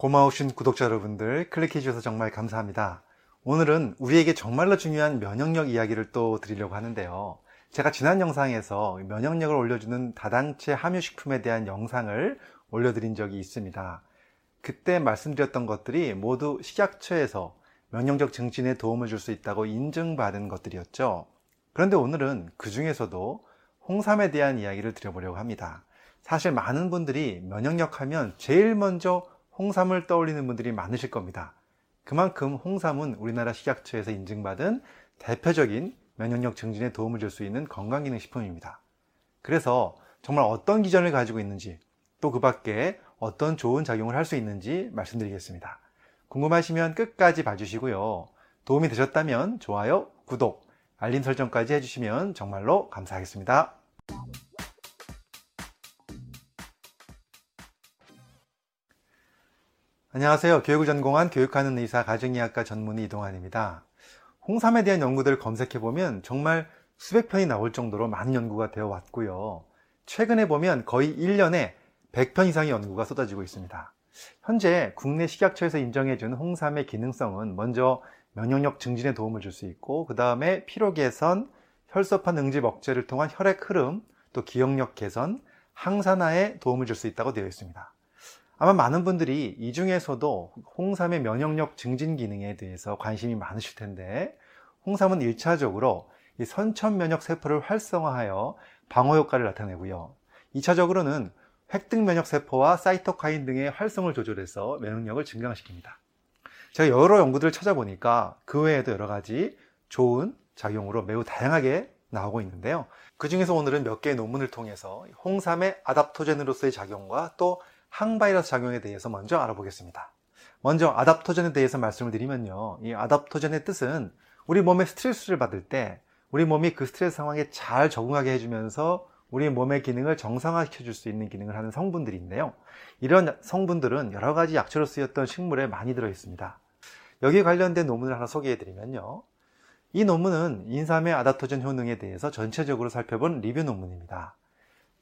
고마우신 구독자 여러분들 클릭해 주셔서 정말 감사합니다. 오늘은 우리에게 정말로 중요한 면역력 이야기를 또 드리려고 하는데요. 제가 지난 영상에서 면역력을 올려주는 다당체 함유식품에 대한 영상을 올려드린 적이 있습니다. 그때 말씀드렸던 것들이 모두 식약처에서 면역력 증진에 도움을 줄 수 있다고 인증받은 것들이었죠. 그런데 오늘은 그 중에서도 홍삼에 대한 이야기를 드려보려고 합니다. 사실 많은 분들이 면역력 하면 제일 먼저 홍삼을 떠올리는 분들이 많으실 겁니다. 그만큼 홍삼은 우리나라 식약처에서 인증받은 대표적인 면역력 증진에 도움을 줄 수 있는 건강기능식품입니다. 그래서 정말 어떤 기전을 가지고 있는지 또 그 밖에 어떤 좋은 작용을 할 수 있는지 말씀드리겠습니다. 궁금하시면 끝까지 봐주시고요. 도움이 되셨다면 좋아요, 구독, 알림 설정까지 해주시면 정말로 감사하겠습니다. 안녕하세요. 교육을 전공한 교육하는 의사 가정의학과 전문의 이동환입니다. 홍삼에 대한 연구들을 검색해보면 정말 수백 편이 나올 정도로 많은 연구가 되어 왔고요. 최근에 보면 거의 1년에 100편 이상의 연구가 쏟아지고 있습니다. 현재 국내 식약처에서 인정해준 홍삼의 기능성은 먼저 면역력 증진에 도움을 줄 수 있고 그 다음에 피로 개선, 혈소판 응집 억제를 통한 혈액 흐름, 또 기억력 개선, 항산화에 도움을 줄 수 있다고 되어 있습니다. 아마 많은 분들이 이 중에서도 홍삼의 면역력 증진 기능에 대해서 관심이 많으실 텐데 홍삼은 1차적으로 선천 면역 세포를 활성화하여 방어 효과를 나타내고요. 2차적으로는 획득 면역 세포와 사이토카인 등의 활성을 조절해서 면역력을 증강시킵니다. 제가 여러 연구들을 찾아보니까 그 외에도 여러 가지 좋은 작용으로 매우 다양하게 나오고 있는데요. 그 중에서 오늘은 몇 개의 논문을 통해서 홍삼의 아답토젠으로서의 작용과 또 항바이러스 작용에 대해서 먼저 알아보겠습니다. 먼저 아답토젠에 대해서 말씀을 드리면요. 이 아답토젠의 뜻은 우리 몸에 스트레스를 받을 때 우리 몸이 그 스트레스 상황에 잘 적응하게 해주면서 우리 몸의 기능을 정상화시켜 줄 수 있는 기능을 하는 성분들인데요. 이런 성분들은 여러 가지 약초로 쓰였던 식물에 많이 들어 있습니다. 여기에 관련된 논문을 하나 소개해 드리면요. 이 논문은 인삼의 adaptogen 효능에 대해서 전체적으로 살펴본 리뷰 논문입니다.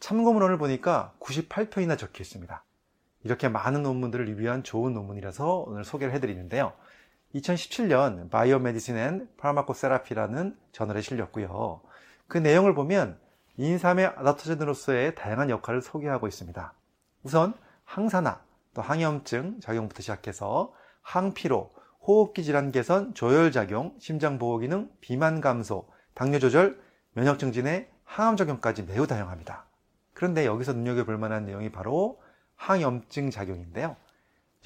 참고문헌을 보니까 98편이나 적혀 있습니다. 이렇게 많은 논문들을 리뷰한 좋은 논문이라서 오늘 소개를 해드리는데요. 2017년 Biomedicine and Pharmacotherapy라는 저널에 실렸고요. 그 내용을 보면 인삼의 adaptogen으로서의 다양한 역할을 소개하고 있습니다. 우선 항산화, 또 항염증 작용부터 시작해서 항피로, 호흡기 질환 개선, 조혈 작용, 심장 보호 기능, 비만 감소, 당뇨 조절, 면역 증진의 항암 작용까지 매우 다양합니다. 그런데 여기서 눈여겨볼 만한 내용이 바로 항염증 작용인데요.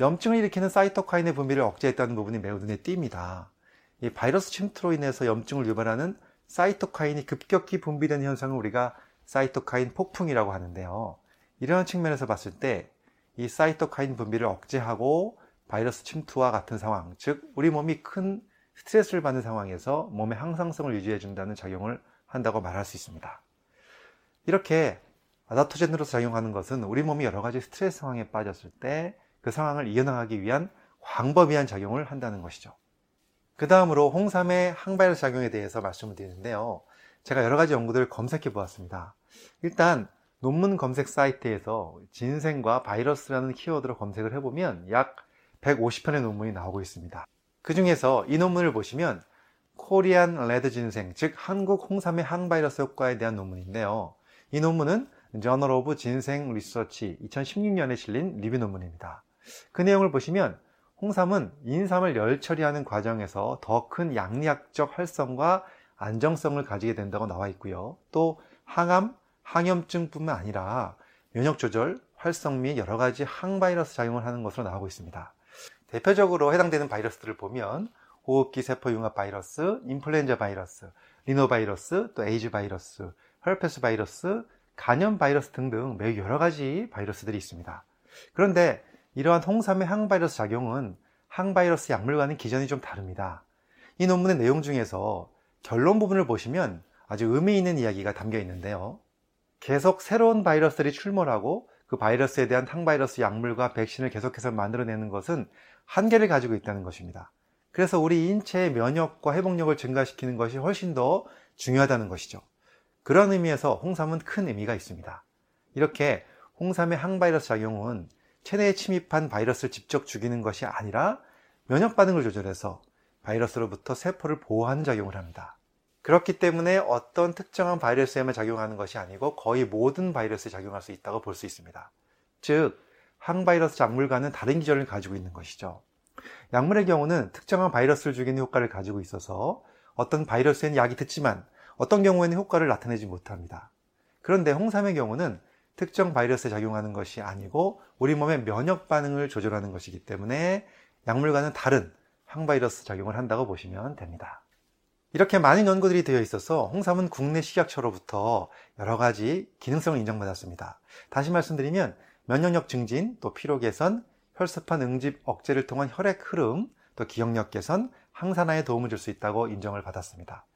염증을 일으키는 사이토카인의 분비를 억제했다는 부분이 매우 눈에 띕니다. 이 바이러스 침투로 인해서 염증을 유발하는 사이토카인이 급격히 분비되는 현상을 우리가 사이토카인 폭풍이라고 하는데요. 이러한 측면에서 봤을 때 이 사이토카인 분비를 억제하고 바이러스 침투와 같은 상황, 즉 우리 몸이 큰 스트레스를 받는 상황에서 몸의 항상성을 유지해 준다는 작용을 한다고 말할 수 있습니다. 이렇게 아다토젠으로 작용하는 것은 우리 몸이 여러 가지 스트레스 상황에 빠졌을 때 그 상황을 이겨나가기 위한 광범위한 작용을 한다는 것이죠. 그 다음으로 홍삼의 항바이러스 작용에 대해서 말씀을 드리는데요. 제가 여러 가지 연구들을 검색해 보았습니다. 일단 논문 검색 사이트에서 ginseng과 바이러스라는 키워드로 검색을 해보면 약 150편의 논문이 나오고 있습니다. 그 중에서 이 논문을 보시면 Korean Red Ginseng, 즉 한국 홍삼의 항바이러스 효과에 대한 논문인데요. 이 논문은 Journal of Ginseng Research 2016년에 실린 리뷰 논문입니다. 그 내용을 보시면 홍삼은 인삼을 열 처리하는 과정에서 더 큰 약리학적 활성과 안정성을 가지게 된다고 나와 있고요. 또 항암, 항염증뿐만 아니라 면역 조절, 활성 및 여러 가지 항바이러스 작용을 하는 것으로 나오고 있습니다. 대표적으로 해당되는 바이러스들을 보면 호흡기 세포 융합 바이러스, 인플루엔자 바이러스, 리노바이러스, 또 에이즈 바이러스, 헤르페스 바이러스, 간염 바이러스 등등 매우 여러 가지 바이러스들이 있습니다. 그런데 이러한 홍삼의 항바이러스 작용은 항바이러스 약물과는 기전이 좀 다릅니다. 이 논문의 내용 중에서 결론 부분을 보시면 아주 의미 있는 이야기가 담겨 있는데요. 계속 새로운 바이러스들이 출몰하고 그 바이러스에 대한 항바이러스 약물과 백신을 계속해서 만들어내는 것은 한계를 가지고 있다는 것입니다. 그래서 우리 인체의 면역과 회복력을 증가시키는 것이 훨씬 더 중요하다는 것이죠. 그런 의미에서 홍삼은 큰 의미가 있습니다. 이렇게 홍삼의 항바이러스 작용은 체내에 침입한 바이러스를 직접 죽이는 것이 아니라 면역 반응을 조절해서 바이러스로부터 세포를 보호하는 작용을 합니다. 그렇기 때문에 어떤 특정한 바이러스에만 작용하는 것이 아니고 거의 모든 바이러스에 작용할 수 있다고 볼 수 있습니다. 즉, 항바이러스 작물과는 다른 기전을 가지고 있는 것이죠. 약물의 경우는 특정한 바이러스를 죽이는 효과를 가지고 있어서 어떤 바이러스에는 약이 듣지만 어떤 경우에는 효과를 나타내지 못합니다. 그런데 홍삼의 경우는 특정 바이러스에 작용하는 것이 아니고 우리 몸의 면역 반응을 조절하는 것이기 때문에 약물과는 다른 항바이러스 작용을 한다고 보시면 됩니다. 이렇게 많은 연구들이 되어 있어서 홍삼은 국내 식약처로부터 여러 가지 기능성을 인정받았습니다. 다시 말씀드리면 면역력 증진, 또 피로 개선, 혈소판 응집 억제를 통한 혈액 흐름, 또 기억력 개선, 항산화에 도움을 줄 수 있다고 인정을 받았습니다.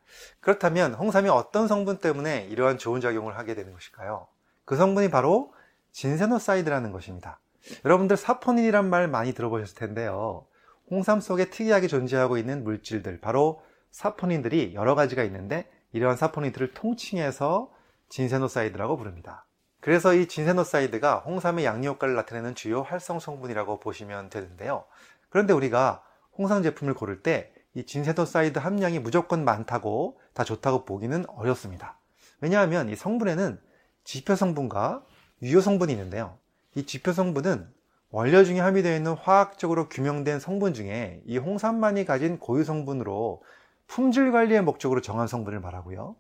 그렇다면 홍삼이 어떤 성분 때문에 이러한 좋은 작용을 하게 되는 것일까요? 그 성분이 바로 ginsenoside라는 것입니다. 여러분들 사포닌이란 말 많이 들어보셨을 텐데요. 홍삼 속에 특이하게 존재하고 있는 물질들, 바로 사포닌들이 여러 가지가 있는데 이러한 사포닌들을 통칭해서 ginsenoside라고 부릅니다. 그래서 이 ginsenoside가 홍삼의 약리 효과를 나타내는 주요 활성 성분이라고 보시면 되는데요. 그런데 우리가 홍삼 제품을 고를 때 이 진세노사이드 함량이 무조건 많다고 다 좋다고 보기는 어렵습니다. 왜냐하면 이 성분에는 지표 성분과 유효 성분이 있는데요. 이 지표 성분은 원료 중에 함유되어 있는 화학적으로 규명된 성분 중에 이 홍삼만이 가진 고유 성분으로 품질 관리의 목적으로 정한 성분을 말하고요.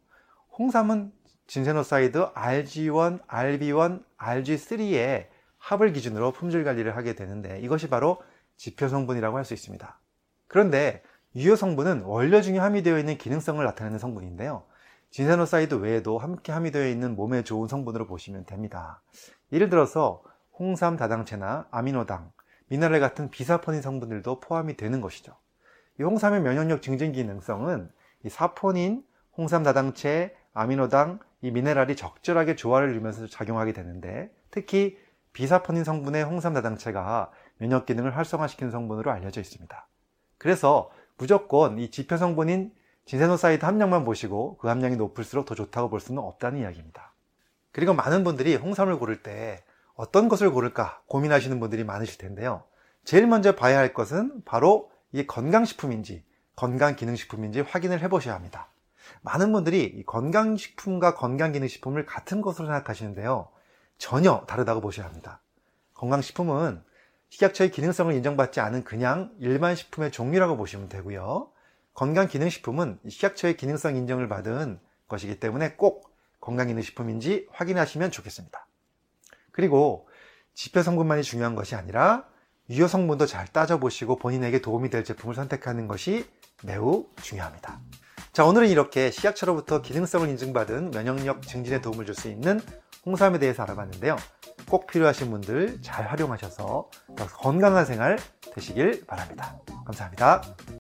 홍삼은 ginsenoside RG1, RB1, RG3의 합을 기준으로 품질 관리를 하게 되는데 이것이 바로 지표 성분이라고 할 수 있습니다. 그런데 유효 성분은 원료 중에 함유되어 있는 기능성을 나타내는 성분인데요. 진세노사이드 외에도 함께 함유되어 있는 몸에 좋은 성분으로 보시면 됩니다. 예를 들어서 홍삼 다당체나 아미노당, 미네랄 같은 비사포닌 성분들도 포함이 되는 것이죠. 이 홍삼의 면역력 증진 기능성은 이 사포닌, 홍삼 다당체, 아미노당, 이 미네랄이 적절하게 조화를 이루면서 작용하게 되는데 특히 비사포닌 성분의 홍삼 다당체가 면역 기능을 활성화시키는 성분으로 알려져 있습니다. 그래서 무조건 이 지표 성분인 진세노사이드 함량만 보시고 그 함량이 높을수록 더 좋다고 볼 수는 없다는 이야기입니다. 그리고 많은 분들이 홍삼을 고를 때 어떤 것을 고를까 고민하시는 분들이 많으실 텐데요. 제일 먼저 봐야 할 것은 바로 이게 건강식품인지 건강기능식품인지 확인을 해 보셔야 합니다. 많은 분들이 건강식품과 건강기능식품을 같은 것으로 생각하시는데요. 전혀 다르다고 보셔야 합니다. 건강식품은 식약처의 기능성을 인정받지 않은 그냥 일반 식품의 종류라고 보시면 되고요. 건강기능식품은 식약처의 기능성 인정을 받은 것이기 때문에 꼭 건강기능식품인지 확인하시면 좋겠습니다. 그리고 지표 성분만이 중요한 것이 아니라 유효 성분도 잘 따져보시고 본인에게 도움이 될 제품을 선택하는 것이 매우 중요합니다. 자, 오늘은 이렇게 식약처로부터 기능성을 인증받은 면역력 증진에 도움을 줄 수 있는 홍삼에 대해서 알아봤는데요. 꼭 필요하신 분들 잘 활용하셔서 건강한 생활 되시길 바랍니다. 감사합니다.